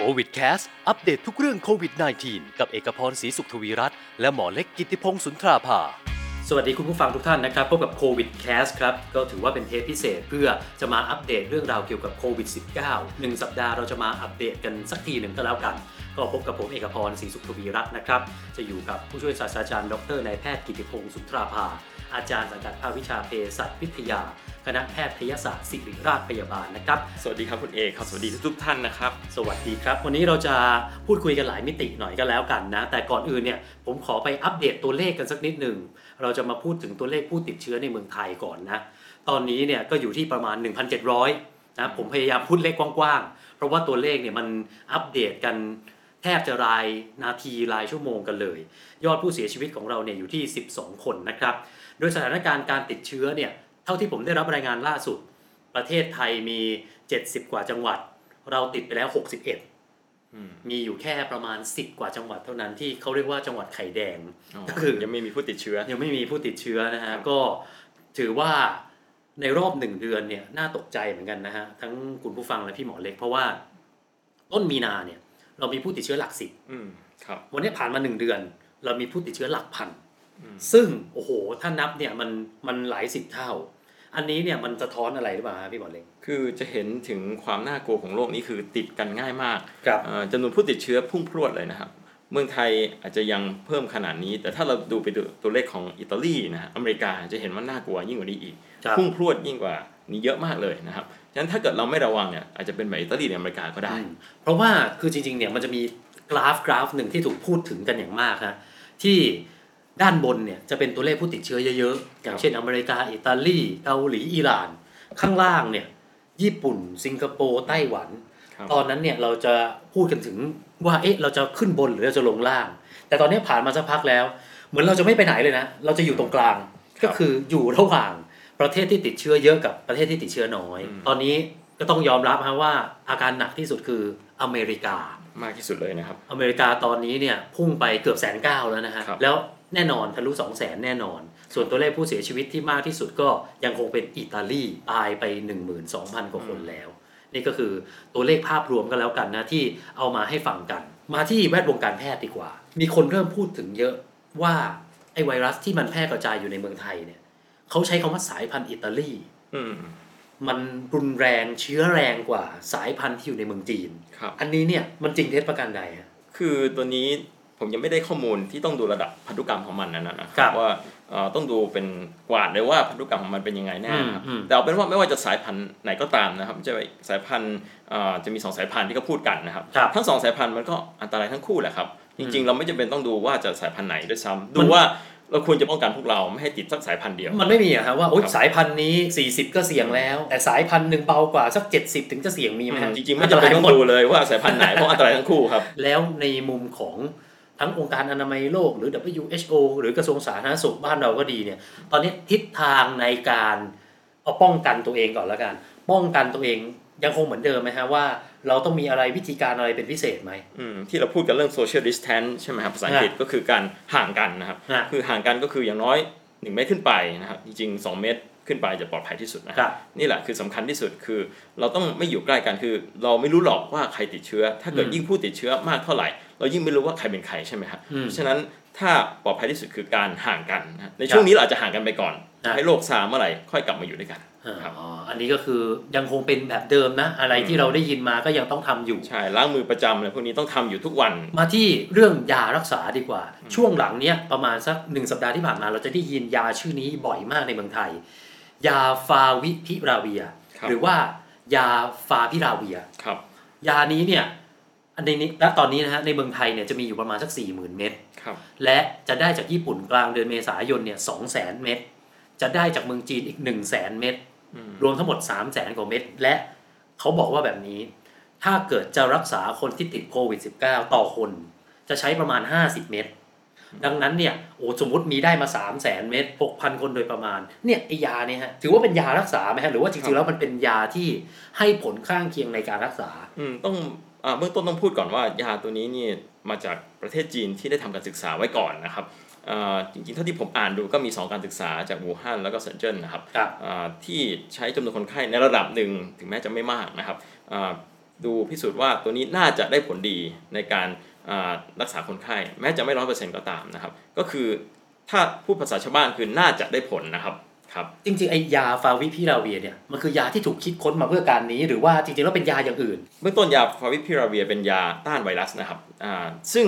โควิดแคสอัปเดตทุกเรื่องโควิด -19 กับเอกพรศรีสุขทวีรัตน์และหมอเล็กกิติพงศ์สุนทราภา สวัสดีคุณผู้ฟังทุกท่านนะครับพบกับโควิดแคสครับ ก็ถือว่าเป็นเทปพิเศษเพื่อจะมาอัปเดตเรื่องราวเกี่ยวกับโควิด -19 หนึ่งสัปดาห์เราจะมาอัปเดตกันสักทีหนึ่งก็แล้วกัน ก็พบกับผมเอกพรศรีสุขทวีรัตน์นะครับ จะอยู่กับผู้ช่วยศาสตราจารย์ดรนายแพทย์กิตติพงศ์สุนทราภาอาจารย์สังกัดภาควิชาเภสัชวิทยา คณะแพทยศาสตร์ศิริราชพยาบาลนะครับ สวัสดีครับคุณเอกครับ สวัสดีทุกๆท่านนะครับ สวัสดีครับ วันนี้เราจะพูดคุยกันหลายมิติหน่อยก็แล้วกันนะ แต่ก่อนอื่นเนี่ยผมขอไปอัปเดตตัวเลขกันสักนิดหนึ่ง เราจะมาพูดถึงตัวเลขผู้ติดเชื้อในเมืองไทยก่อนนะ ตอนนี้เนี่ยก็อยู่ที่ประมาณ 1,700นะผมพยายามพูดเลขกว้างๆ เพราะว่าตัวเลขเนี่ยมันอัปเดตกันแทบจะรายนาทีรายชั่วโมงกันเลย ยอดผู้เสียชีวิตของเราเนี่ยอยู่ที่ 12 คนนะครับ โดยสถานการณ์การติดเชื้อเนี่ยเท่าที่ผมได้รับรายงานล่าสุด ประเทศไทยมี 70 กว่าจังหวัด เราติดไปแล้ว 61 มีอยู่แค่ประมาณ 10 กว่าจังหวัดเท่านั้นที่เขาเรียกว่าจังหวัดไข่แดงก็คือยังไม่มีผู้ติดเชื้อ ยังไม่มีผู้ติดเชื้อนะฮะก็ถือว่าในรอบหนึ่งเดือนเนี่ยน่าตกใจเหมือนกันนะฮะทั้งคุณผู้ฟังและพี่หมอเล็ก เพราะว่าต้นมีนาเนี่ย เรามีผู้ติดเชื้อหลักสิบอืมครับวันนี้ผ่านมาหนึ่งเดือน เรามีผู้ติดเชื้อหลักพันซึ่งโอ้โหถ้านับเนี่ยมันมันหลายสิบเท่า อันนี้เนี่ยมันสะท้อนอะไรหรือเปล่าฮะพี่หมอเล็กคือจะเห็นถึงความน่ากลัวของโรคนี้คือติดกันง่ายมากครับเอ่อจำนวนผู้ติดเชื้อพุ่งพรวดเลยนะครับ เมืองไทยอาจจะยังเพิ่มขนาดนี้ แต่ถ้าเราดูไปดูตัวเลขของอิตาลีนะฮะอเมริกาจะเห็นว่าน่ากลัวยิ่งกว่านี้อีกครับพุ่งพรวดยิ่งกว่านี้เยอะมากเลยนะครับฉะนั้นถ้าเกิดเราไม่ระวังเนี่ยอาจจะเป็นแบบอิตาลีหรืออเมริกาก็ได้อืมเพราะว่าคือจริงๆเนี่ยมันจะมีกราฟกราฟหนึ่งที่ถูกพูดถึงกันอย่างมากฮะที่ ด้านบนเนี่ยจะเป็นตัวเลขผู้ติดเชื้อเยอะๆอย่างเช่นอเมริกาอิตาลีเกาหลีอิหร่าน ข้างล่างเนี่ยญี่ปุ่น สิงคโปร์ไต้หวันครับตอนนั้นเนี่ยเราจะพูดกันถึงว่าเอ๊ะเราจะขึ้นบนหรือเราจะลงล่าง แต่ตอนนี้ผ่านมาสักพักแล้ว เหมือนเราจะไม่ไปไหนเลยนะ เราจะอยู่ตรงกลางก็คืออยู่ระหว่างประเทศที่ติดเชื้อเยอะกับประเทศที่ติดเชื้อน้อย ตอนนี้ก็ต้องยอมรับฮะว่าอาการหนักที่สุดคืออเมริกามากที่สุดเลยนะครับ อเมริกาตอนนี้เนี่ยพุ่งไปเกือบแสนเก้าแล้วนะฮะครับแล้ว แน่นอนทะลุสองแสนแน่นอน ส่วนตัวเลขผู้เสียชีวิตที่มากที่สุดก็ยังคงเป็นอิตาลีตายไป 12,000 กว่าคนแล้ว นี่ก็คือตัวเลขภาพรวมกันแล้วกันนะที่เอามาให้ฟังกัน มาที่แวดวงการแพทย์ดีกว่า มีคนเริ่มพูดถึงเยอะว่าไอ้ไวรัสที่มันแพร่กระจายอยู่ในเมืองไทยเนี่ยเขาใช้คำว่าสายพันธุ์อิตาลีอืมมันรุนแรงเชื้อแรงกว่าสายพันธุ์ที่อยู่ในเมืองจีนครับอันนี้เนี่ยมันจริงเท็จประการใดฮะคือตัวนี้ ผมยังไม่ได้ข้อมูลที่ต้องดูระดับพันธุกรรมของมันนะนะคครัรับบว่าเอ่อต้องดูเป็นกวาดเลยว่าพันธุกรรมของมันเป็นยังไงแน่นะครับอืมอืมแต่เอาเป็นว่าไม่ว่าจะสายพันธุ์ไหนก็ตามนะครับจะสายพันธุ์เอ่อจะมีสองสายพันธุ์ที่เขาพูดกันนะครับครับทั้งสองสายพันธุ์มันก็อันตรายทั้งคู่แหละครับจริงๆ เราไม่จำเป็นต้องดูว่าจะสายพันธุ์ไหนด้วยซ้ำดูว่าเราควรจะป้องกันพวกเราไม่ให้ติดสักสายพันธุ์เดียว มันไม่มีอะครับว่าโอ๊ยครับสายพันธุ์นี้ 40 ก็เสี่ยงแล้ว แต่สายพันธุ์หนึ่งเบากว่าสัก 70 ถึงจะเสี่ยงมีไหมฮะจริงๆไม่จำเป็นต้องดูเลยว่าสายพันธุ์ไหนเพราะอันตรายทั้งคู่ครับแล้วในมุมของ ทั้งองค์การอนามัยโลกหรือ WHO หรือกระทรวงสาธารณสุขบ้านเราก็ดีเนี่ย ตอนนี้ทิศทางในการเอาป้องกันตัวเองก่อนแล้วกัน ป้องกันตัวเองยังคงเหมือนเดิมไหมฮะว่า เราต้องมีอะไรวิธีการอะไรเป็นพิเศษไหมอืมที่เราพูดกันเรื่อง social distance ใช่ไหมครับภาษาอังกฤษก็คือการห่างกันนะครับฮะคือห่างกันก็คืออย่างน้อย 1 เมตรขึ้นไปนะครับ จริงๆ 2 เมตร ขึ้นไปจะปลอดภัยที่สุดนะคครัรับบนี่แหละคือสำคัญที่สุดคือ เราต้องไม่อยู่ใกล้กันคือ เราไม่รู้หรอกว่าใครติดเชื้อ ถ้าเกิดอืมยิ่งผู้ติดเชื้อมากเท่าไหร่ เรายิ่งไม่รู้ว่าใครเป็นใครใช่ไหมครับอืมเพราะฉะนั้นถ้าปลอดภัยที่สุดคือการห่างกันนะในช่วงนี้เราอาจจะห่างกันไปก่อนครับให้โรคซาเมื่อไหร่ค่อยกลับมาอยู่ด้วยกันครับอ๋ออันนี้ก็คือยังคงเป็นแบบเดิมนะ อะไรที่เราได้ยินมาก็ยังต้องทำอยู่ ใช่ล้างมือประจำอะไรพวกนี้ต้องทำอยู่ทุกวัน มาที่เรื่องยารักษาดีกว่า ช่วงหลังเนี้ยประมาณสักหนึ่งสัปดาห์ที่ผ่านมาเราจะได้ยินยาชื่อนี้บ่อยมากในเมืองไทย ยาฟาวิพิราเวียครับหรือว่ายาฟาพิราเวียครับยานี้เนี่ยอันนี้ณตอนนี้นะฮะในเมืองไทยเนี่ยจะมีอยู่ประมาณสัก4 0,000เม็ดครับและจะได้จากญี่ปุ่นกลางเดือนเมษายนเนี่ยสองแสนเม็ดจะได้จากเมืองจีนอีก1 0 0 0 0แสนเม็ดอืมรวมทั้งหมด3 0 0แสนกว่าเม็ดและเขาบอกว่าแบบนี้ ถ้าเกิดจะรักษาคนที่ติดโควิด -19 ต่อคน จะใช้ประมาณ 50 เม็ด ดังนั้นเนี่ยโอ้สมมติมีได้มา 3 0 0แสนเม็ด6,000 คนโดยประมาณเนี่ยไอยาเนี่ยฮะถือว่าเป็นยารักษาไหมฮะหรือว่าจริงๆแล้วมันเป็นยาที่ให้ผลข้างเคียงในการรักษาอืมต้องอ่าเบื้องต้นต้องพูดก่อนว่ายาตัวนี้นี่มาจากประเทศจีนที่ได้ทำการศึกษาไว้ก่อนนะครับอ่าจริงๆ เท่าที่ผมอ่านดูก็มี 2 การศึกษาจากวูฮั่นแล้วก็เซินเจิ้นนะครับครับอ่าที่ใช้จำนวนคนไข้ในระดับหนึ่งถึงแม้จะไม่มากนะครับอ่าดูพิสูจน์ว่าตัวนี้น่าจะได้ผลดีในการอ่า รักษาคนไข้ แม้จะไม่ร้อยเปอร์เซ็นต์ก็ตามนะครับ ก็คือถ้าพูดภาษาชาวบ้านคือน่าจะได้ผลนะครับครับจริงๆไอยาฟาวิพิราเวียเนี่ยมันคือยาที่ถูกคิดค้นมาเพื่อการนี้ หรือว่าจริงๆแล้วเป็นยาอย่างอื่น เบื้องต้นยาฟาวิพิราเวียเป็นยาต้านไวรัสนะครับอ่าซึ่ง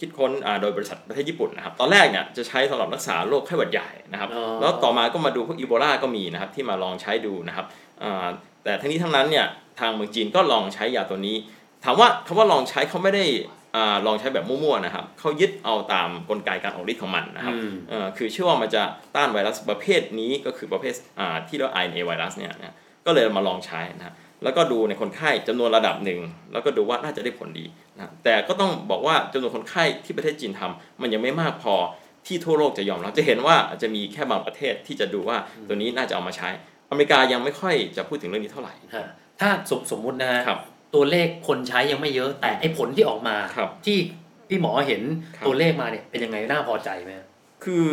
คิดค้นอ่าโดยบริษัทประเทศญี่ปุ่นนะครับตอนแรกเนี่ยจะใช้สำหรับรักษาโรคไข้หวัดใหญ่นะครับอ๋อแล้วต่อมาก็มาดูพวกอีโบลาก็มีนะครับที่มาลองใช้ดูนะครับอ่าแต่ทั้งนี้ทั้งนั้นเนี่ยทางเมืองจีนก็ลองใช้ยาตัวนี้ ถามว่าคำว่าลองใช้เขาไม่ได้อ่า ลองใช้แบบมั่วๆนะครับเขายึดเอาตามกลไกการออกฤทธิ์ของมันนะครับอืมเอ่อคือเชื่อว่ามันจะต้านไวรัสประเภทนี้ก็คือประเภทอ่าที่เรียกว่า RNA ไวรัสเนี่ยนะก็เลยมาลองใช้นะฮะแล้วก็ดูในคนไข้จำนวนระดับหนึ่ง แล้วก็ดูว่าน่าจะได้ผลดีนะแต่ก็ต้องบอกว่าจำนวนคนไข้ที่ประเทศจีนทำมันยังไม่มากพอที่ทั่วโลกจะยอมรับจะเห็นว่าอาจจะมีแค่บางประเทศที่จะดูว่าตัวนี้น่าจะเอามาใช้ อเมริกายังไม่ค่อยจะพูดถึงเรื่องนี้เท่าไหร่ฮะถ้าสมสมมุตินะฮะครับ ตัวเลขคนใช้ยังไม่เยอะ แต่ไอผลที่ออกมาครับที่พี่หมอเห็นครับตัวเลขมาเนี่ยเป็นยังไงน่าพอใจไหมฮะคือ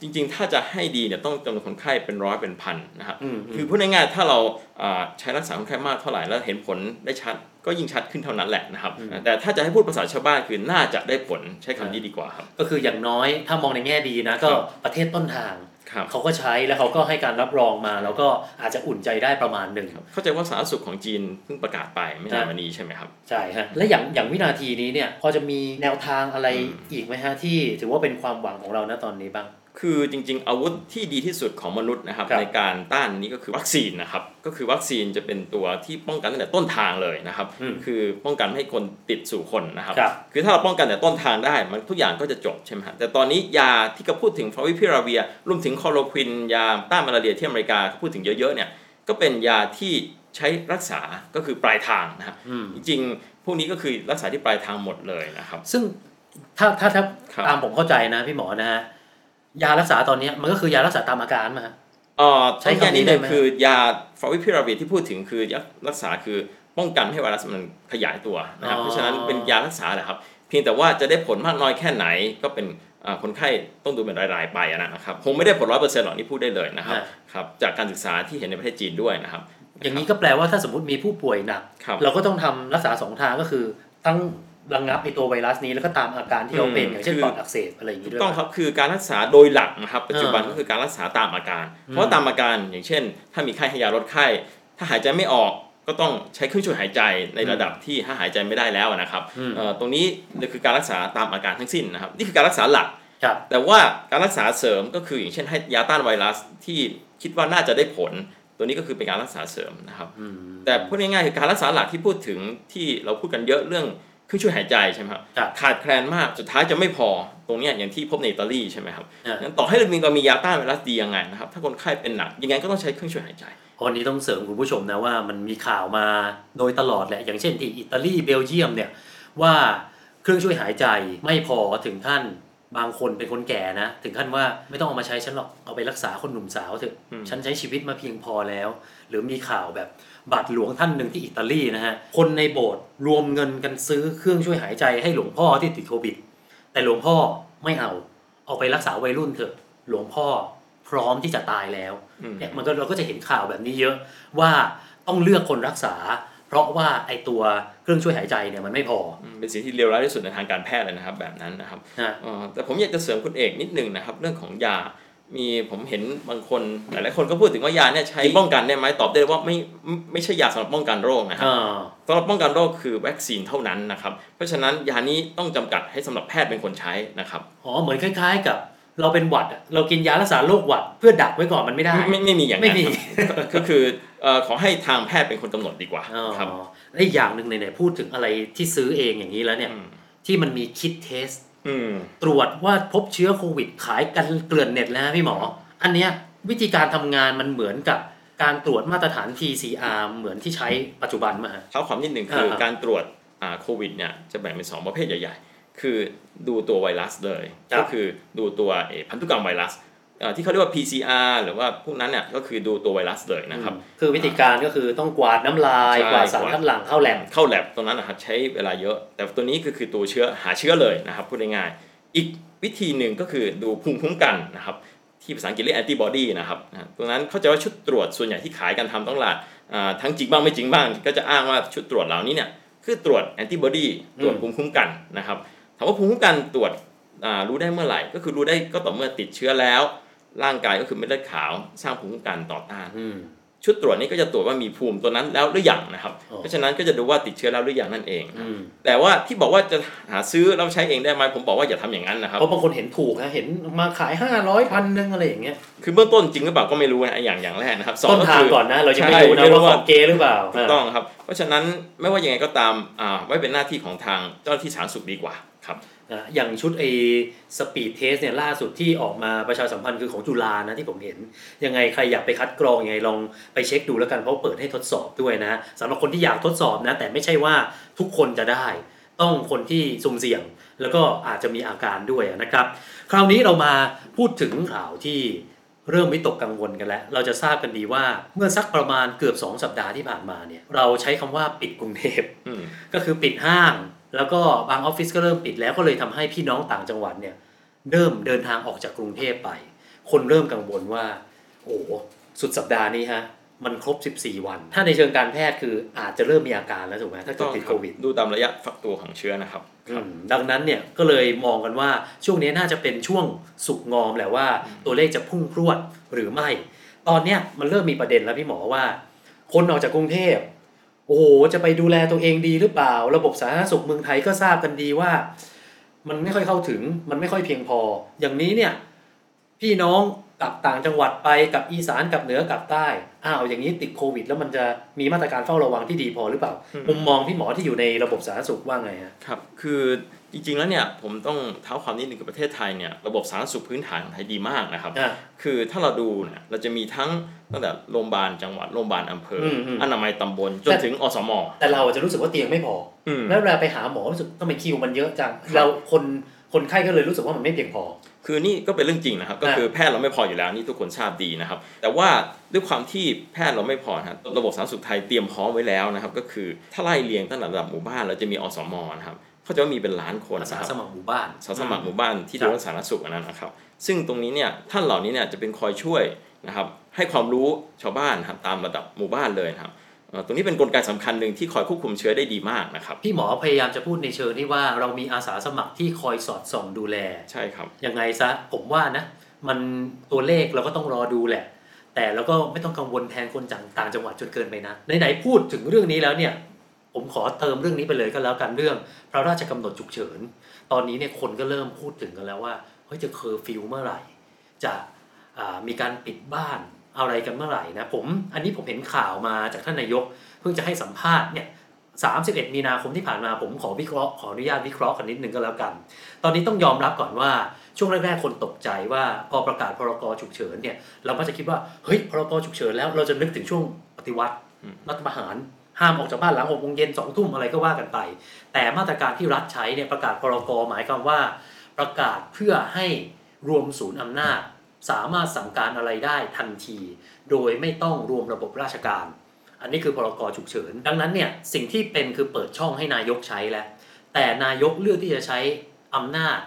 จริงๆ ถ้าจะให้ดีเนี่ยต้องจำนวนคนไข้เป็นร้อยเป็นพันนะครับอืมคือพูดง่ายๆถ้าเราอ่าใช้รักษาคนไข้มากเท่าไหร่แล้วเห็นผลได้ชัดก็ยิ่งชัดขึ้นเท่านั้นแหละนะครับ แต่ถ้าจะให้พูดภาษาชาวบ้านคือน่าจะได้ผลใช้คำนี้ดีกว่าครับ ก็คืออย่างน้อยถ้ามองในแง่ดีนะก็ครับประเทศต้นทางครับ เขาก็ใช้แล้วเขาก็ให้การรับรองมา แล้วก็อาจจะอุ่นใจได้ประมาณหนึ่งเข้าใจว่าสาธารณสุขของจีนเพิ่งประกาศไปไม่นานมานี้ใช่ไหมครับใช่ฮะและอย่างอย่างวินาทีนี้เนี่ยพอจะมีแนวทางอะไรอืมอีกไหมฮะที่ถือว่าเป็นความหวังของเราณตอนนี้บ้าง คือจริงๆ อาวุธที่ดีที่สุดของมนุษย์นะครับครับในการต้านนี้ก็คือวัคซีนนะครับก็คือวัคซีนจะเป็นตัวที่ป้องกันตั้งแต่ต้นทางเลยนะครับอืมคือป้องกันไม่ให้คนติดสู่คนนะครับครับคือถ้าเราป้องกันแต่ต้นทางได้มันทุกอย่างก็จะจบใช่ไหมฮะแต่ตอนนี้ยาที่เขาพูดถึงฟาวิพิราเวียรวมถึงคลอโรควินยาต้านมาลาเรียที่อเมริกาเขาพูดถึงเยอะๆเนี่ยก็เป็นยาที่ใช้รักษาก็คือปลายทางนะฮะอืมจริงๆพวกนี้ก็คือรักษาที่ปลายทางหมดเลยนะครับ ซึ่งถ้าถ้าถ้าครับตามผมเข้าใจนะพี่หมอนะฮะ ยารักษาตอนเนี้ยมันก็คือยารักษาตามอาการมาฮะเอ่อใช้ใช้คำแค่นี้นี้ได้เลยไหมคือยาฟาวิพิราเวียที่พูดถึงคือยารักษาคือป้องกันไม่ให้ไวรัสมันขยายตัวนะครับอ๋อเพราะฉะนั้นเป็นยารักษาแหละครับ เพียงแต่ว่าจะได้ผลมากน้อยแค่ไหนก็เป็นอ่าคนไข้ต้องดูเป็นรายๆไปนะครับคงไม่ได้ผลร้อยเปอร์เซ็นต์หรอกนี่พูดได้เลยนะครับครับจากการศึกษาที่เห็นในประเทศจีนด้วยนะครับ อย่างนี้ก็แปลว่าถ้าสมมติมีผู้ป่วยหนักครับเราก็ต้องทำรักษาสองทางก็คือทั้ง ระงับไอตัวไวรัสนี้แล้วก็ตามอาการที่เขาเป็นอืมอย่างเช่นคือปอดอักเสบอะไรอย่างนี้ด้วยต้องปะครับคือการรักษาโดยหลักนะครับปัจจุบันอ่าก็คือการรักษาตามอาการ เพราะว่าตามอาการอย่างเช่น ถ้ามีไข้ให้ยาลดไข้ ถ้าหายใจไม่ออกก็ต้องใช้เครื่องช่วยหายใจในระดับที่ถ้าหายใจไม่ได้แล้วนะครับอืมเอ่อตรงนี้คือการรักษาตามอาการทั้งสิ้นนะครับ นี่คือการรักษาหลักครับแต่ว่าการรักษาเสริมก็คืออย่างเช่นให้ยาต้านไวรัสที่คิดว่าน่าจะได้ผล ตัวนี้ก็คือเป็นการรักษาเสริมนะครับอืมแต่พูดง่ายๆคือการรักษาหลักที่พูดถึงที่เราพูดกันเยอะเรื่อง เครื่องช่วยหายใจใช่ไหมครับครับขาดแคลนมากสุดท้ายจะไม่พอตรงเนี้ยอย่างที่พบในอิตาลีใช่ไหมครับอ่างั้นต่อให้เรามีเรามียาต้านไวรัสดียังไงนะครับถ้าคนไข้เป็นหนักยังไงก็ต้องใช้เครื่องช่วยหายใจวันนี้ต้องเสริมคุณผู้ชมนะว่ามันมีข่าวมาโดยตลอดแหละอย่างเช่นที่อิตาลีเบลเยียมเนี่ยว่าเครื่องช่วยหายใจไม่พอถึงขั้นบางคนเป็นคนแก่นะถึงขั้นว่าไม่ต้องเอามาใช้ฉันหรอกเอาไปรักษาคนหนุ่มสาวเถอะอืมฉันใช้ชีวิตมาเพียงพอแล้ว หรือมีข่าวแบบ บาทหลวงท่านหนึ่งที่อิตาลีนะฮะ คนในโบสถ์รวมเงินกันซื้อเครื่องช่วยหายใจให้หลวงพ่อที่ติดโควิด แต่หลวงพ่อไม่เอา เอาไปรักษาวัยรุ่นเถอะ หลวงพ่อพร้อมที่จะตายแล้วอืมเนี่ยมันก็เราก็จะเห็นข่าวแบบนี้เยอะว่าต้องเลือกคนรักษา เพราะว่าไอตัวเครื่องช่วยหายใจเนี่ยมันไม่พออืมเป็นสิ่งที่เลวร้ายที่สุดในทางการแพทย์เลยนะครับแบบนั้นนะครับนะเอ่อแต่ผมอยากจะเสริมคุณเอกนิดนึงนะครับ เรื่องของยา มีผมเห็นบางคนหลายๆคนก็พูดถึงว่ายาเนี่ยใช้ป้องกันได้ไหมตอบได้เลยว่าไม่ไม่ไม่ใช่ยาสำหรับป้องกันโรคนะครับอ่าสำหรับป้องกันโรคคือวัคซีนเท่านั้นนะครับ เพราะฉะนั้นยานี้ต้องจำกัดให้สำหรับแพทย์เป็นคนใช้นะครับอ๋อเหมือนคล้ายๆกับเราเป็นหวัดอะเรากินยารักษาโรคหวัดเพื่อดักไว้ก่อนมันไม่ได้ ไม่ไม่มีอย่างไม่นั้นมีครับก็คือเอ่อขอให้ทางแพทย์เป็นคนกำหนดดีกว่าอ๋อครับและอีกอย่างหนึ่งเนี่ยพูดถึงอะไรที่ซื้อเองอย่างนี้แล้วเนี่ยอืมที่มันมีคิดเทสอืม ตรวจว่าพบเชื้อโควิดขายกันเกลื่อนเน็ตแล้วนะพี่หมอ อันเนี้ยวิธีการทำงานมันเหมือนกับการตรวจมาตรฐาน PCR เหมือนที่ใช้ปัจจุบันมาฮะเท้าความนิดหนึ่งคืออ่าการตรวจอ่าโควิดเนี่ยจะแบ่งเป็น 2 ประเภทใหญ่ ๆ คือดูตัวไวรัสเลยครับก็คือดูตัวเอ่อพันธุกรรมไวรัสอ่า ที่เขาเรียกว่า PCR หรือว่าพวกนั้นเนี่ยก็คือดูตัวไวรัสเลยนะครับ คือวิธีการก็คือต้องกวาดน้ำลายใช่กวาดสารกวาดคัดหลั่งเข้าแลบเข้าแลบตรงนั้นนะครับใช้เวลาเยอะ แต่ตัวนี้ก็คือตัวเชื้อหาเชื้อเลยนะครับพูดง่ายๆอีกวิธีหนึ่งก็คือดูภูมิคุ้มกันนะครับที่ภาษาอังกฤษเรียกแอนติบอดีนะครับนะตรงนั้นเขาใจะว่าชุดตรวจส่วนใหญ่ที่ขายกันทำต้องตลาดอ่าทั้งจริงบ้างไม่จริงบ้าง ก็จะอ้างว่าชุดตรวจเหล่านี้เนี่ยคือตรวจแอนติบอดีตรวจภูมิคุ้มกันนะครับถามว่าภูมิคุ้มกันตรวจอ่ารู้ได้เมื่อไหร่ ก็คือรู้ได้ก็ต่อเมื่อติดเชื้อแล้ว ร่างกายก็คือเม็ดเลือดขาว สร้างภูมิคุ้มกันต่อต้านอืมชุดตรวจนี้ก็จะตรวจว่ามีภูมิตัวนั้นแล้วหรือยังนะครับอ๋อเพราะฉะนั้นก็จะดูว่าติดเชื้อแล้วหรือยังนั่นเองอืมแต่ว่าที่บอกว่าจะหาซื้อแล้วใช้เองได้ไหมผมบอกว่าอย่าทำอย่างนั้นนะครับเพราะบางคนเห็นถูกนะเห็นมาขายห้าร้อยพันหนึ่งอะไรอย่างเงี้ยคือเบื้องต้นจริงหรือเปล่าก็ไม่รู้นะอย่างอย่างแรกนะครับสองต้นก็ทางคือก่อนนะเรายังไม่ใช่รู้นะไม่รู้ว่าขว่าองเกหรือเปล่าถูกต้องครับ เพราะฉะนั้นไม่ว่ายังไงก็ตามอ่าไว้เป็นหน้าที่ของทางเจ้าหน้าที่สาธารณสุขดีกว่าครับ นะอย่างชุดไอ้ speed test เนี่ยล่าสุดที่ออกมาประชาสัมพันธ์คือของจุฬานะที่ผมเห็น ยังไงใครอยากไปคัดกรองยังไงลองไปเช็คดูแล้วกันเพราะเปิดให้ทดสอบด้วยนะสำหรับคนที่อยากทดสอบนะแต่ไม่ใช่ว่าทุกคนจะได้ ต้องคนที่สุ่มเสี่ยง แล้วก็อาจจะมีอาการด้วยนะครับ คราวนี้เรามาพูดถึงข่าวที่เริ่มวิตกกังวลกันแล้ว เราจะทราบกันดีว่าเมื่อสักประมาณเกือบ 2 สัปดาห์ที่ผ่านมาเนี่ยเราใช้คำว่าปิดกรุงเทพอืมก็คือปิดห้าง แล้วก็บางออฟฟิศก็เริ่มปิดแล้วก็เลยทำให้พี่น้องต่างจังหวัดเนี่ยเริ่มเดินทางออกจากกรุงเทพไป คนเริ่มกังวลว่าโอ้โหสุดสัปดาห์นี้ฮะมันครบ 14 วัน ถ้าในเชิงการแพทย์คืออาจจะเริ่มมีอาการแล้วถูกไหมถ้าเกิดติดโควิด ดูตามระยะฟักตัวของเชื้อนะครับอืมดังนั้นเนี่ยก็เลยมองกันว่าช่วงนี้น่าจะเป็นช่วงสุกงอมแหละว่าตัวเลขจะพุ่งพรวดหรือไม่ ตอนเนี้ยมันเริ่มมีประเด็นแล้วพี่หมอว่า คนออกจากกรุงเทพ โอ้โหจะไปดูแลตัวเองดีหรือเปล่า ระบบสาธารณสุขเมืองไทยก็ทราบกันดีว่า มันไม่ค่อยเข้าถึงมันไม่ค่อยเพียงพอ อย่างนี้เนี่ย พี่น้องกลับต่างจังหวัดไปกับอีสานกับเหนือกับใต้อ้าวอย่างนี้ติดโควิด แล้วมันจะมีมาตรการเฝ้าระวังที่ดีพอหรือเปล่าอืมมุมมองพี่หมอที่อยู่ในระบบสาธารณสุขว่าไงฮะครับ คือจริงๆแล้วเนี่ยผมต้องเท้าความนิดนึงกับประเทศไทยเนี่ยระบบสาธารณสุขพื้นฐานของไทยดีมากนะครับอะคือถ้าเราดูเนี่ยเราจะมีทั้ง ตั้งแต่โรงพยาบาลจังหวัดโรงพยาบาลอำเภออมอืมอนามัยตำบลจนถึงอสมแต่เราจะรู้สึกว่าเตียงไม่พออืมแล้วเวลาไปหาหมอรู้สึกทำไมคิวมันเยอะจังเราคนคนไข้ก็เลยรู้สึกว่ามันไม่เพียงพอ คือนี่ก็เป็นเรื่องจริงนะครับ ก็คือแพทย์เราไม่พออยู่แล้วนี่ทุกคนทราบดีนะครับ แต่ว่าด้วยความที่แพทย์เราไม่พอนะระบบสาธารณสุขไทยเตรียมพร้อมไว้แล้วนะครับ ก็คือถ้าไล่เรียงตั้งแต่ระดับหมู่บ้านเราจะมีอสมนะครับเขาจะว่ามีเป็นล้านคนอาสานะครับสมัครหมู่บ้านอาสาสมัครหมู่บ้านที่ครัดูบเรื่องสาธารณสุขอันนั้นนะครับ ซึ่งตรงนี้เนี่ยท่านเหล่านี้เนี่ยจะเป็นคอยช่วย นะครับให้ความรู้ชาวบ้านครับตามระดับหมู่บ้านเลยครับตรงนี้เป็นกลไกสำคัญหนึ่งที่คอยควบคุมเชื้อได้ดีมากนะครับพี่หมอพยายามจะพูดในเชิงที่ว่าเรามีอาสาสมัครที่คอยสอดส่องดูแลใช่ครับยังไงซะผมว่านะมันตัวเลขเราก็ต้องรอดูแหละ แต่เราก็ไม่ต้องกังวลแทนคนจากต่างจังหวัดจนเกินไปนะไหนๆพูดถึงเรื่องนี้แล้วเนี่ยผมขอเติมเรื่องนี้ไปเลยก็แล้วกันเรื่อง พระราชกำหนดฉุกเฉิน ตอนนี้เนี่ยคนก็เริ่มพูดถึงกันแล้วว่าเฮ้ยจะเคอร์ฟิวเมื่อไหร่ จะ มีการปิดบ้านอะไรกันเมื่อไหร่นะผมอันนี้ผมเห็นข่าวมาจากท่านนายก เพิ่งจะให้สัมภาษณ์เนี่ย31 มีนาคมที่ผ่านมาผมขอวิเคราะห์ขออนุญาตวิเคราะห์กันนิดนึงก็แล้วกัน ตอนนี้ต้องยอมรับก่อนว่าช่วงแรกๆคนตกใจว่าพอประกาศพรกฉุกเฉินเนี่ยเราก็จะคิดว่าเฮ้ยพรกฉุกเฉินแล้วเราจะนึกถึงช่วงปฏิวัติอืมรัฐประหารห้ามออกจากบ้านหลังหกโมงเย็นสองทุ่มอะไรก็ว่ากันไป แต่มาตรการที่รัฐใช้เนี่ยประกาศพรกหมายความว่า ประกาศเพื่อให้รวมศูนย์อำนาจ สามารถสั่งการอะไรได้ทันที โดยไม่ต้องรวมระบบราชการ อันนี้คือพรกฉุกเฉิน ดังนั้นเนี่ยสิ่งที่เป็นคือเปิดช่องให้นายกใช้แล้ว แต่นายกเลือกที่จะใช้อำนาจ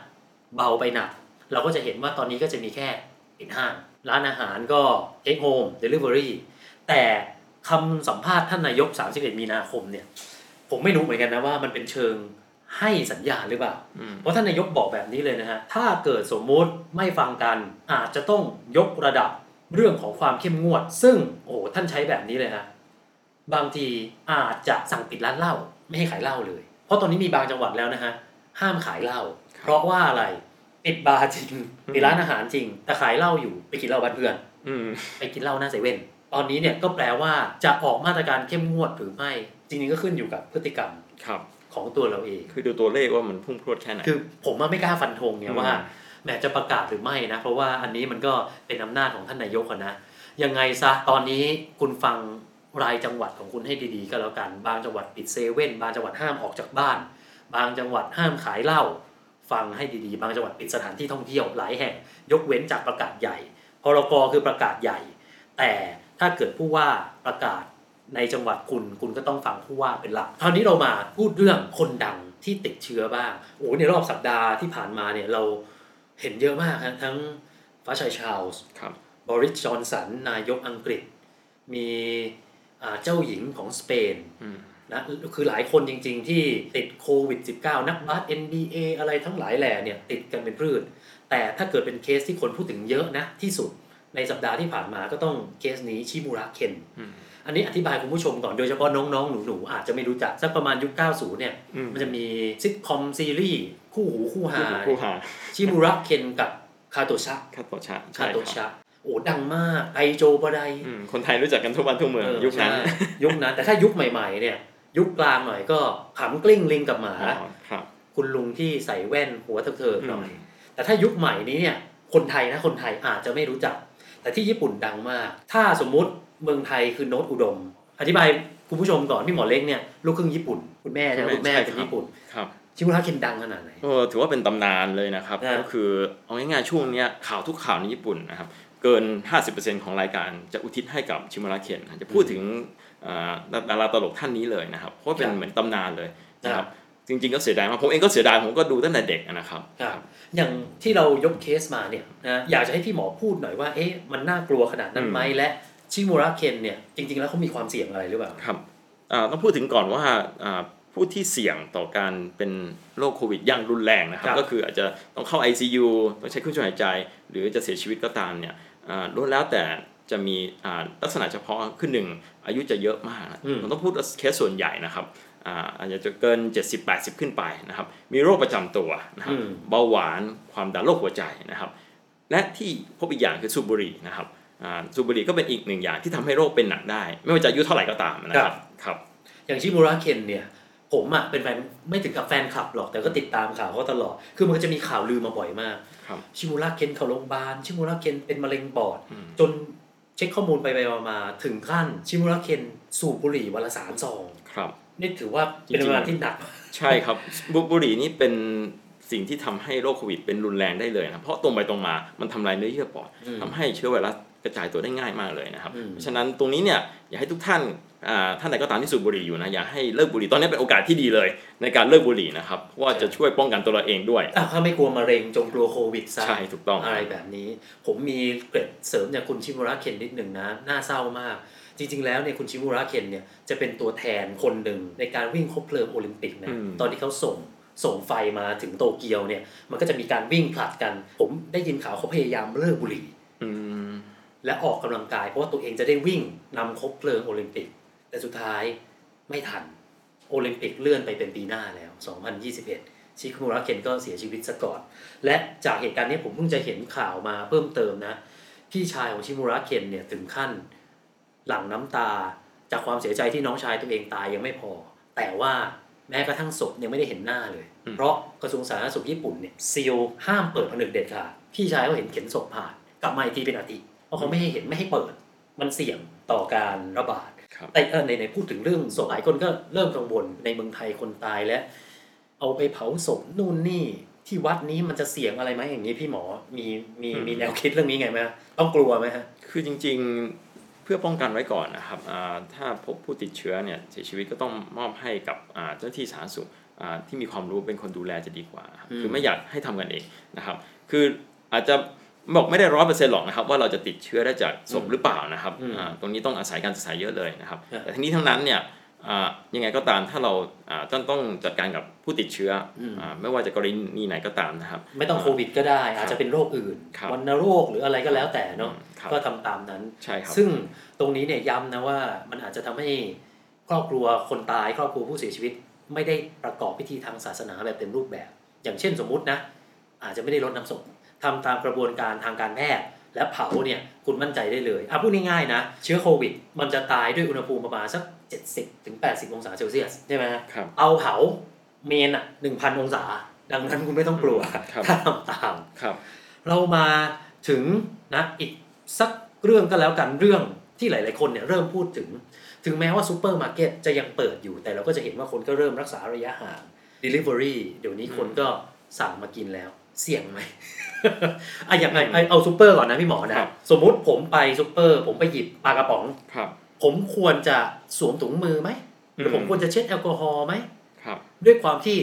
เบาไปหนัก เราก็จะเห็นว่าตอนนี้ก็จะมีแค่ปิดห้าง ร้านอาหารก็ take home delivery แต่คำสัมภาษณ์ท่านนายก 31 มีนาคมเนี่ยผมไม่รู้เหมือนกันนะว่ามันเป็นเชิง ให้สัญญาณหรือเปล่าอืมเพราะท่านนายกบอกแบบนี้เลยนะฮะ ถ้าเกิดสมมุติไม่ฟังกัน อาจจะต้องยกระดับเรื่องของความเข้มงวด ซึ่งโอ้โหท่านใช้แบบนี้เลยฮะ บางทีอาจจะสั่งปิดร้านเหล้าไม่ให้ขายเหล้าเลย เพราะตอนนี้มีบางจังหวัดแล้วนะฮะ ห้ามขายเหล้า เพราะว่าอะไร ปิดบาร์จริง ปิดร้านอาหารจริง แต่ขายเหล้าอยู่ไปกินเหล้าบ้านเพื่อนอืมไปกินเหล้าหน้าเซเว่น ตอนนี้เนี่ยก็แปลว่าจะออกมาตรการเข้มงวดหรือไม่ จริงๆก็ขึ้นอยู่กับพฤติกรรม ครับ ของตัวเราเอง คือดูตัวเลขว่ามันพุ่งพรวดแค่ไหน คือผมว่าไม่กล้าฟันธงไงอืมว่าแหมจะประกาศหรือไม่นะ เพราะว่าอันนี้มันก็เป็นอำนาจของท่านนายกอะนะ ยังไงซะ ตอนนี้คุณฟังรายจังหวัดของคุณให้ดีๆ ก็แล้วกัน บางจังหวัดปิดเซเว่น บางจังหวัดห้ามออกจากบ้าน บางจังหวัดห้ามขายเหล้า ฟังให้ดีๆ บางจังหวัดปิดสถานที่ท่องเที่ยวหลายแห่ง ยกเว้นจากประกาศใหญ่ พรกคือประกาศใหญ่ แต่ถ้าเกิดผู้ว่าประกาศ ในจังหวัดคุณคุณก็ต้องฟังผู้ว่าเป็นหลักคราวนี้เรามาพูดเรื่องคนดังที่ติดเชื้อบ้างโอ้ในรอบสัปดาห์ที่ผ่านมาเนี่ยเราเห็นเยอะมากนะทั้งฟ้าชัยชาลส์ครับบริสจอนสัน นายกอังกฤษ มีอ่าเจ้าหญิงของสเปนอืมนะคือหลายคนจริงๆที่ติดโควิด -19 นักบาส NBA อะไรทั้งหลายแหล่เนี่ยติดกันเป็นพืช แต่ถ้าเกิดเป็นเคสที่คนพูดถึงเยอะนะที่สุดในสัปดาห์ที่ผ่านมาก็ต้องเคสนี้ชิมูระเคน อืมอันนี้อธิบายคุณผู้ชมก่อนโดยเฉพาะน้องๆ หนูๆ อาจจะไม่รู้จักสักประมาณยุค 90 เนี่ยอืมมันจะมีซิทคอมซีรีส์คู่หูคู่หาผู้หาชิมูระเคนกับคาโตชะคาโตชะคาใช่โตครับชะโอ้ดังมาก大丈夫だอืมคนไทยรู้จักกันทั่วบ้านทั่วเมืองเออยุคนั้นใช่ยุคนั้นแต่ถ้ายุคใหม่ๆ เนี่ย ยุคกลางหน่อยก็ขำกลิ้งลิงกับหมาอ๋อครับคุณลุงที่ใส่แว่นหัวเถิกๆหน่อยอืมแต่ถ้ายุคใหม่นี้เนี่ยคนไทยนะคนไทยอาจจะไม่รู้จัก แต่ที่ญี่ปุ่นดังมาก ถ้าสมมุติ เมืองไทยคือโน้ตอุดม อธิบายคุณผู้ชมก่อนพี่หมอเล็กเนี่ยลูกครึ่งญี่ปุ่น คุณแม่ใช่ไหมคุณแม่เป็นญี่ปุ่นครับชิมุระเคนดังขนาดไหนเออถือว่าเป็นตำนานเลยนะครับนะก็คือเอาง่ายๆช่วงเนี้ยข่าวทุกข่าวในญี่ปุ่นนะครับเกิน 50%ของรายการจะอุทิศให้กับชิมุระเคนนะจะพูดถึงอ่าดาราตลกท่านนี้เลยนะครับเพราะว่าเป็นเหมือนตำนานเลยนะครับจริงๆก็เสียดายมากผมเองก็เสียดายผมก็ดูตั้งแต่เด็กนะครับครับอย่างที่เรายกเคสมาเนี่ยนะอยากจะให้พี่หมอพูดหน่อยว่าเอ๊ะมันน่ากลัวขนาดนั้นไหมและ ชิมุระเคนเนี่ยจริง ๆ แล้วเขามีความเสี่ยงอะไรหรือเปล่าครับอ่าต้องพูดถึงก่อนว่าอ่าผู้ที่เสี่ยงต่อการเป็นโรคโควิดอย่างรุนแรงนะครับครับ ก็คืออาจจะต้องเข้า ICU ต้องใช้เครื่องช่วยหายใจ หรือจะเสียชีวิตก็ตามเนี่ยอ่าล้วนแล้วแต่จะมีอ่าลักษณะเฉพาะขึ้นหนึ่งอายุจะเยอะมากอืมผมต้องพูดว่าเคสส่วนใหญ่นะครับอ่าอาจจะเกิน 70-80 ขึ้นไปนะครับ มีโรคประจำตัวนะครับอืมเบาหวานความดันโรคหัวใจนะครับ และที่พบอีกอย่างคือสูบบุหรี่นะครับอ่า สูบบุหรี่ก็เป็นอีกหนึ่งอย่างที่ทำให้โรคเป็นหนักได้ ไม่ว่าจะอายุเท่าไหร่ก็ตามนะครับครับอย่างชิมุระเคนเนี่ยผมอะเป็นแฟนไม่ถึงกับแฟนคลับหรอกแต่ก็ติดตามข่าวเขาตลอด คือมันก็จะมีข่าวลือมาบ่อยมากครับชิมุระเคนเข้าโรงพยาบาลชิมุระเคนเป็นมะเร็งปอดอืมจนเช็คข้อมูลไปไปๆมาๆถึงขั้นชิมุระเคนสูบบุหรี่วันละสามซองครับนี่ถือว่าเป็นจริงๆเวลาที่หนัก ใช่ครับบุบุหรี่นี่เป็นสิ่งที่ทำให้โรคโควิดเป็นรุนแรงได้เลยนะเพราะตรงไปตรงมา มันทำลายเนื้อเยื่อปอดอืมทำให้เชื้อไวรัสก ระจายตัวได้ง่ายมากเลยนะครับอืมเพราะฉะนั้นตรงนี้เนี่ยอยากให้ทุกท่านอ่าท่านใดก็ตามที่สูบบุหรี่อยู่นะอยากให้เลิกบุหรี่ตอนนี้เป็นโอกาสที่ดีเลย ในการเลิกบุหรี่นะครับเพราะว่าจะช่วยป้องกันตัวเราเองด้วยอ้าวถ้าไม่กลัวมะเร็งจงกลัวโควิดซะใช่ถูกต้องอะไรแบบนี้ ผมมีเกร็ดเสริมจากคุณชิมุระเคนนิดหนึ่งนะน่าเศร้ามาก จริง ๆ แล้วเนี่ยคุณชิมุระเคนเนี่ยจะเป็นตัวแทนคนหนึ่งในการวิ่งคบเพลิงโอลิมปิกนะอืมตอนที่เขาส่งส่งไฟมาถึงโตเกียวเนี่ย มันก็จะมีการวิ่งผลัดกัน ผมได้ยินข่าวเขาพยายามเลิกบุหรี่อืม และออกกำลังกายเพราะว่าตัวเองจะได้วิ่งนำคบเพลิงโอลิมปิก แต่สุดท้ายไม่ทันโอลิมปิกเลื่อนไปเป็นปีหน้าแล้ว 2021 ชิคุมุระเคนก็เสียชีวิตซะก่อน และจากเหตุการณ์นี้ผมเพิ่งจะเห็นข่าวมาเพิ่มเติมนะ พี่ชายของชิมุระเคนเนี่ยถึงขั้นหลั่งน้ำตาจากความเสียใจที่น้องชายตัวเองตายยังไม่พอ แต่ว่าแม้กระทั่งศพยังไม่ได้เห็นหน้าเลยอืมเพราะกระทรวงสาธารณสุขญี่ปุ่นเนี่ยซีลห้ามเปิดผนึกเด็ดขาดพี่ชายเขาเห็นเข็นศพผ่านกลับมาอีกทีเป็นอาทิตย์ เพราะเขาไม่ให้เห็นไม่ให้เปิด มันเสี่ยงต่อการระบาดครับแต่เออในในพูดถึงเรื่องศพหลายคนก็เริ่มกังวลในเมืองไทยคนตายแล้วเอาไปเผาศพนู่นนี่ที่วัดนี้มันจะเสี่ยงอะไรไหมอย่างนี้พี่หมอมีมีอืมมีแนวคิดเรื่องนี้ไงไหมฮะต้องกลัวไหมฮะคือจริง ๆเพื่อป้องกันไว้ก่อนนะครับอ่าถ้าพบผู้ติดเชื้อเนี่ยเสียชีวิตก็ต้องมอบให้กับอ่าเจ้าหน้าที่สาธารณสุขอ่าที่มีความรู้เป็นคนดูแลจะดีกว่าครับอืมคือไม่อยากให้ทำกันเองนะครับ คืออาจจะ บอกไม่ได้ร้อยเปอร์เซ็นต์หรอกนะครับ ว่าเราจะติดเชื้อได้จากศพหรือเปล่านะครับอืมอ่าตรงนี้ต้องอาศัยการศึกษาเยอะเลยนะครับครับแต่ทั้งนี้ทั้งนั้นเนี่ยอ่ายังไงก็ตามถ้าเราอ่าต้องต้องจัดการกับผู้ติดเชื้ออมอ่าไม่ว่าจะกรณีไหนก็ตามนะครับ ไม่ต้องโควิดก็ได้ อาจจะเป็นโรคอื่นครับวัณโรคหรืออะไรก็แล้วแต่เนาะครับก็ทำตามนั้นใช่ครับซึ่งตรงนี้เนี่ยย้ำนะว่ามันอาจจะทำให้ครอบครัวคนตายครอบครัวผู้เสียชีวิต ไม่ได้ประกอบพิธีทางศาสนาแบบเต็มรูปแบบ อย่างเช่นสมมุตินะอาจจะไม่ได้ลดน้ำศพ ทำตามกระบวนการทางการแพทย์ และเผาเนี่ยคุณมั่นใจได้เลยอะพูดง่ายๆนะ เชื้อโควิด มันจะตายด้วยอุณหภูมิประมาณสัก 70ถึง80 องศาเซลเซียสใช่ไหมฮะครับเอาเผาเมนอะ1,000องศา ดังนั้นคุณไม่ต้องกลัวครับถ้าทำตามครับเรามาถึงนะอีกสักเรื่องก็แล้วกันเรื่องที่หลาย ๆ คนเนี่ยเริ่มพูดถึง ถึงแม้ว่าซูเปอร์มาร์เก็ตจะยังเปิดอยู่ แต่เราก็จะเห็นว่าคนก็เริ่มรักษาระยะห่าง Delivery เดี๋ยวนี้คนก็สั่งมากินแล้ว เสี่ยงไหมอะอย่างไรเอาเอาซูเปอร์ก่อนนะพี่หมอนะครับสมมุติผมไปซูเปอร์ ผมไปหยิบปลากระป๋องครับผมควรจะสวมถุงมือไหมหรือมผมควรจะเช็ดแอลกอฮอล์ไหมครับด้วยความที่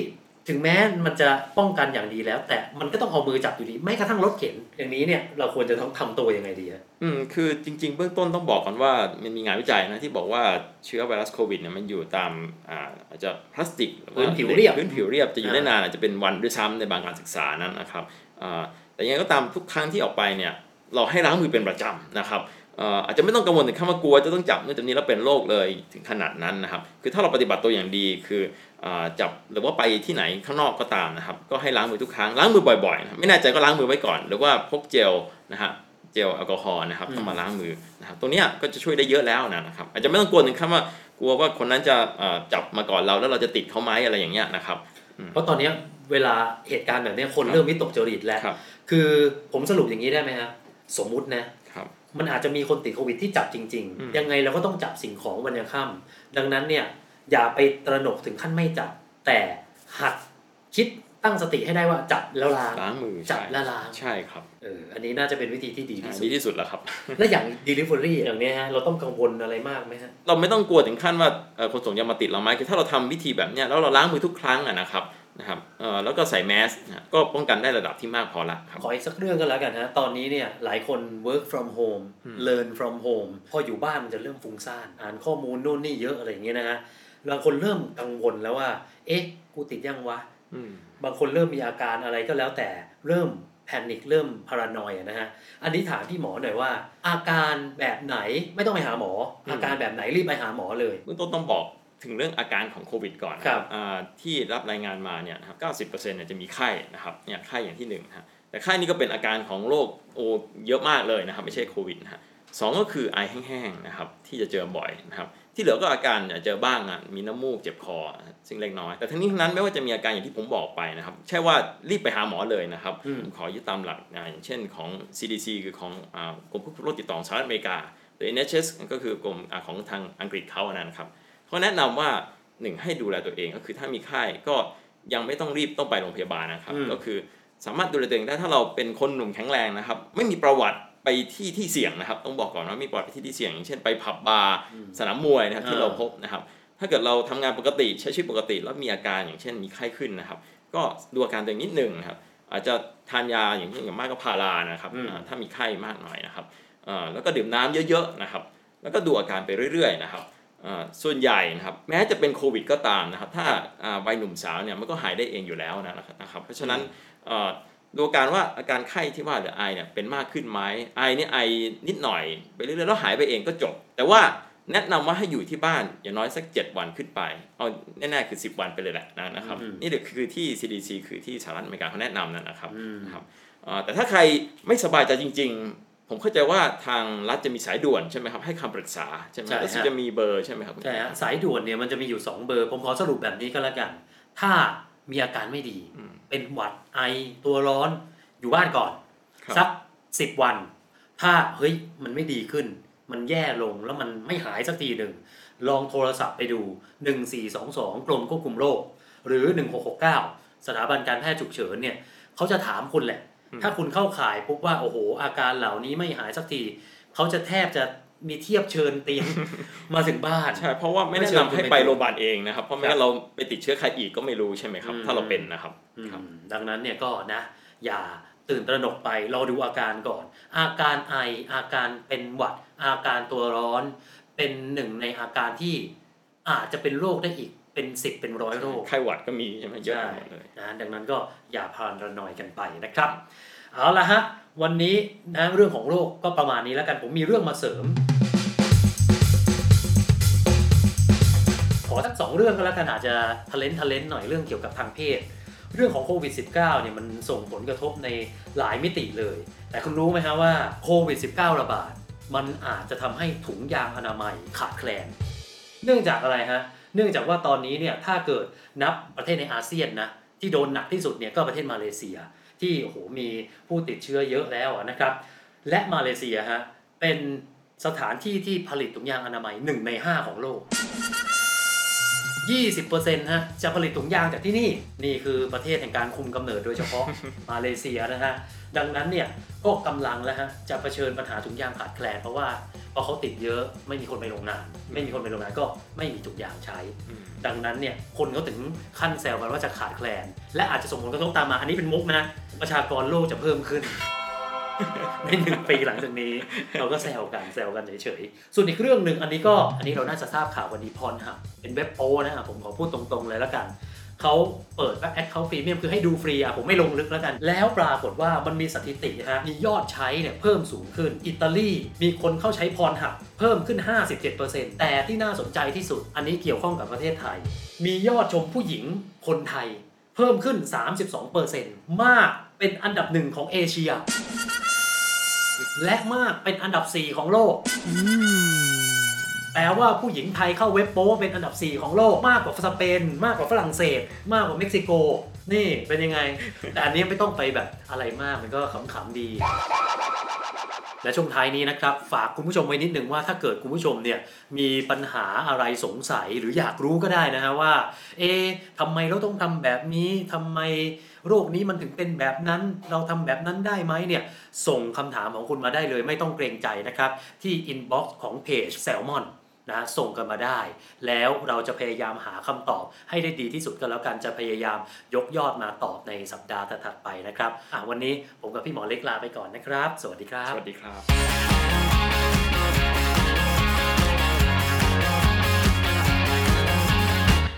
ถึงแม้มันจะป้องกันอย่างดีแล้ว แต่มันก็ต้องเอามือจับอยู่ดีแม้กระทั่งรถเข็นอย่างนี้เนี่ยเราควรจะต้องทำตัวยังไงดีฮะอืมคือจริง ๆ เบื้องต้นต้องบอกก่อนว่ามันมีงานวิจัยนะที่บอกว่าเชื้อไวรัสโควิดเนี่ยมันอยู่ตามอ่าอาจจะพลาสติกหรือว่าพื้นผิวเรียบพื้นผิวเรียบจะอยู่ได้อ่านนานอาจจะเป็นวันด้วยซ้ำในบางการศึกษานั้นนะครับอ่าแต่ยังไงก็ตามทุกครั้งที่ออกไปเนี่ยเราให้ล้างมือเป็นประจำนะครับอ่าอาจจะไม่ต้องกังวลถึงขั้นว่ากลัวจะต้องจับเนื่องจากนี้แล้วเป็นโรคเลยถึงขนาดนั้นนะครับ คือถ้าเราปฏิบัติตัวอย่างดีคืออ่า จับหรือว่าไปที่ไหนข้างนอกก็ตามนะครับ ก็ให้ล้างมือทุกครั้งล้างมือบ่อยๆนะครับไม่แน่ใจก็ล้างมือไว้ก่อน หรือว่าพกเจลนะฮะเจลแอลกอฮอล์นะครับอืมเข้ามาล้างมือนะครับตรงเนี้ยก็จะช่วยได้เยอะแล้วนะครับ อาจจะไม่ต้องกลัวถึงขั้นว่ากลัวว่าคนนั้นจะเอ่อจับมาก่อนเราแล้วเราจะติดเขาไหมอะไรอย่างเงี้ยนะครับ เพราะตอนเนี้ยเวลาเหตุการณ์แบบเนี้ยคนเริ่มวิตกจริตแล้วครับคือผมสรุปอย่างนี้ได้ไหมครับสมมุตินะครับมันอาจจะมีคนติดโควิดที่จับจริงอืมๆยังไงเราก็ต้องจับสิ่งของวันยังค่ำดังนั้นเนี่ย อย่าไปตระหนกถึงขั้นไม่จับ แต่หัดคิดตั้งสติให้ได้ว่าจับแล้วล้างล้างมือจับใช่แล้วล้างใช่ครับเอออันนี้น่าจะเป็นวิธีที่ดีใช่ที่สุดีดที่สุดแล้วครับ และอย่าง delivery อย่างเนี้ยฮะเราต้องกังวลอะไรมากไหมฮะเราไม่ต้องกลัวถึงขั้นว่าเอ่อคนส่งยามาติดเราไหมคือถ้าเราทำวิธีแบบเนี้ยแล้วเราล้างมือทุกครั้งอะนะครับนะครับเอ่อแล้วก็ใส่แมสนะก็ป้องกันได้ระดับที่มากพอละครับขออีกสักเรื่องก็แล้วกันฮะตอนนี้เนี่ยหลายคน work from home learn from home พออยู่บ้านมันจะเริ่มฟุ้งซ่านอ่านข้อมูลนู่นนี่เยอะอะไรอย่างเงี้ยนะฮะ บางคนเริ่มกังวลแล้วว่า เอ๊ะ กูติดยังวะอืมบางคนเริ่มมีอาการอะไรก็แล้วแต่เริ่มแพนิคเริ่มพารานอยนะฮะ อันนี้ถามพี่หมอหน่อยว่า อาการแบบไหนไม่ต้องไปหาหมออืมอาการแบบไหนรีบไปหาหมอเลยเบื้องต้นต้องบอกถึงเรื่องอาการของโควิดก่อนนะครับอ่าที่รับรายงานมาเนี่ยนะครับ 90%เนี่ยจะมีไข้นะครับเนี่ยไข้อย่างที่หนึ่งนะฮะแต่ไข้นี่ก็เป็นอาการของโรคโอเยอะมากเลยนะครับ ไม่ใช่โควิดนะฮะสองก็คือไอแห้งๆนะครับที่จะเจอบ่อยนะครับ ที่เหลือก็อาการเนี่ยเจอบ้างอะมีน้ำมูกเจ็บคอซึ่งเล็กน้อย แต่ทั้งนี้ทั้งนั้นไม่ว่าจะมีอาการอย่างที่ผมบอกไปนะครับใช่ว่ารีบไปหาหมอเลยนะครับอืมผมขอยึดตามหลักอ่าอย่างเช่นของ CDC คือของอ่ากรมควบคุมโรคติดต่อของสหรัฐอเมริกาหรือ NHS ก็คือกรมอ่าของทางอังกฤษเขาอะนะครับเขาแนะนำว่าหนึ่งให้ดูแลตัวเองก็คือถ้ามีไข้ก็ยังไม่ต้องรีบต้องไปโรงพยาบาลนะครับอืมก็คือสามารถดูแลตัวเองได้ถ้าเราเป็นคนหนุ่มแข็งแรงนะครับ ไม่มีประวัติ ไปที่ที่เสี่ยงนะครับ ต้องบอกก่อนว่ามีประวัติไปที่ที่เสี่ยงอย่างเช่นไปผับบาร์สนามมวยนะครับที่อ่าเราพบนะครับ ถ้าเกิดเราทำงานปกติใช้ชีวิตปกติแล้วมีอาการอย่างเช่นมีไข้ขึ้นนะครับ ก็ดูอาการตัวเองนิดหนึ่งนะครับ อาจจะทานยาอย่างเช่นอย่างมากก็พารานะครับอืมอ่าถ้ามีไข้มากหน่อยนะครับอ่าแล้วก็ดื่มน้ำเยอะๆนะครับ แล้วก็ดูอาการไปเรื่อย ๆ นะครับอ่าส่วนใหญ่นะครับแม้จะเป็นโควิดก็ตามนะครับ ถ้าอ่าวัยหนุ่มสาวเนี่ยมันก็หายได้เองอยู่แล้วนะครับนะครับเพราะฉะนั้นเอ่อ ดูอาการว่าอาการไข้ที่ว่าหรือไอเนี่ยเป็นมากขึ้นไหมไอเนี่ยไอนิดหน่อยไปเรื่อยๆแล้วหายไปเองก็จบ แต่ว่าแนะนำว่าให้อยู่ที่บ้านอย่างน้อยสัก 7 วันขึ้นไป เอาแน่ๆคือ 10 วันไปเลยแหละนะนะครับอืมนี่เดี๋ยวคือที่ CDC คือที่สหรัฐอเมริกาเขาแนะนำนะครับอืมนะครับเอ่อแต่ถ้าใครไม่สบายใจจริง ๆ ผมเข้าใจว่าทางรัฐจะมีสายด่วนใช่ไหมครับให้คำปรึกษาใช่ไหมใช่ฮะแล้วจะมีเบอร์ใช่ไหมครับใช่ฮะสายด่วนเนี่ยมันจะมีอยู่ 2 เบอร์ ผมขอสรุปแบบนี้ก็แล้วกัน ถ้า มีอาการไม่ดีอืมเป็นหวัดไอตัวร้อนอยู่บ้านก่อนครับสักสิบวัน ถ้าเฮ้ยมันไม่ดีขึ้น มันแย่ลงแล้วมันไม่หายสักทีหนึ่ง ลองโทรศัพท์ไปดู 1422 กรมควบคุมโรค หรือ 1669 สถาบันการแพทย์ฉุกเฉินเนี่ยเขาจะถามคุณแหละ ถ้าคุณเข้าข่ายปุ๊บว่าโอ้โห อาการเหล่านี้ไม่หายสักที เขาจะแทบจะ มีเทียบเชิญเตียงมาถึงบ้านใช่เพราะว่าไม่ไม่แนะเชิญนำให้คุณไปไปโรงพยาบาลเองนะครับเพราะไม่ครับงั้นเราไปติดเชื้อใครอีกก็ไม่รู้ใช่ไหมครับอืมถ้าเราเป็นนะครับอืมครับดังนั้นเนี่ยก็นะ อย่าตื่นตระหนกไปรอดูอาการก่อน อาการไออาการเป็นหวัด อาการตัวร้อน เป็นหนึ่งในอาการที่อาจจะเป็นโรคได้อีกเป็นสิบเป็นร้อยโรคไข้หวัดก็มีใช่ไหมเยอะใช่ไปหมดเลยนะดังนั้นก็อย่าพานระนอยกันไปนะครับ เอาละฮะ วันนี้นะเรื่องของโรคก็ประมาณนี้แล้วกันผมมีเรื่องมาเสริม ขอสักสองเรื่องก็แล้วกันอาจจะทะเลนทะเลนหน่อยเรื่องเกี่ยวกับทางเพศ เรื่องของโควิด -19 เนี่ยมันส่งผลกระทบในหลายมิติเลย แต่คุณรู้ไหมฮะว่าโควิด -19 ระบาด มันอาจจะทำให้ถุงยางอนามัยขาดแคลน เนื่องจากอะไรฮะ เนื่องจากว่าตอนนี้เนี่ยถ้าเกิดนับประเทศในอาเซียนนะที่โดนหนักที่สุดเนี่ยก็ประเทศมาเลเซีย ที่โอ้โหมีผู้ติดเชื้อเยอะแล้วอะนะครับ และมาเลเซียฮะเปเป็นสถานที่ที่ผลิตถุงยางอนามัย 1 ใน 5 ของโลก 20%ฮะจะผลิตถุงยางจากที่นี่ นี่คือประเทศแห่งการคุมกำเนิดโดยเฉพาะมาเลเซียนะฮะ ดังนั้นเนี่ยก็กำลังแล้วฮะจะเผชิญปัญหาถุงยางขาดแคลนเพราะว่าพอเขาติดเยอะไม่มีคนไปโรงงาน ไม่มีคนไปโรงงานก็ไม่มีถุงยางใช้ ดังนั้นเนี่ยคนเขาถึงขั้นแซวกันว่าจะขาดแคลน และอาจจะส่งผลกระทบตามมาอันนี้เป็นมุกนะประชากรโลกจะเพิ่มขึ้นในหนึ่งปีหลังจากนี้ เราก็แซวกันแซวกันเฉยๆส่วนอีกเรื่องหนึ่งอันนี้ก็อันนี้เราน่าจะทราบข่าววันนี้พรหับเป็นเว็บโปนะผมขอพูดตรงๆเลยแล้วกัน เขาเปิดว่าแอดเขาฟรีเมียมคือให้ดูฟรีอะผมไม่ลงลึกแล้วกัน แล้วปรากฏว่ามันมีสถิติฮะมียอดใช้เนี่ยเพิ่มสูงขึ้น อิตาลีมีคนเข้าใช้พรหับเพิ่มขึ้น 57%แต่ที่น่าสนใจที่สุด อันนี้เกี่ยวข้องกับประเทศไทย มียอดชมผู้หญิงคนไทย เพิ่มขึ้น 32%มากเป็นอันดับหนึ่งของเอเชีย และมากเป็นอันดับ 4 ของโลก แปลว่าผู้หญิงไทยเข้าเว็บโป้เป็นอันดับ 4 ของโลกมากกว่าสเปน มากกว่าฝรั่งเศส มากกว่าเม็กซิโก นี่เป็นยังไง แต่อันนี้ไม่ต้องไปแบบอะไรมากมันก็ขำๆดี และช่วงท้ายนี้นะครับ ฝากคุณผู้ชมไว้นิดหนึ่งว่าถ้าเกิดคุณผู้ชมเนี่ยมีปัญหาอะไรสงสัยหรืออยากรู้ก็ได้นะฮะว่า เอ๊ะทำไมเราต้องทำแบบนี้ทำไมโรคนี้มันถึงเป็นแบบนั้น เราทำแบบนั้นได้ไหมเนี่ย ส่งคำถามของคุณมาได้เลยไม่ต้องเกรงใจนะครับ ที่ inbox ของเพจแซลมอน นะส่งกันมาได้ แล้วเราจะพยายามหาคำตอบให้ได้ดีที่สุดก็แล้วกันจะพยายามยกยอดมาตอบในสัปดาห์ถัดๆไปนะครับอะวันนี้ผมกับพี่หมอเล็กลาไปก่อนนะครับ สวัสดีครับ สวัสดีครับ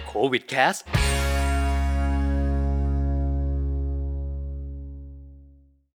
โควิดแคส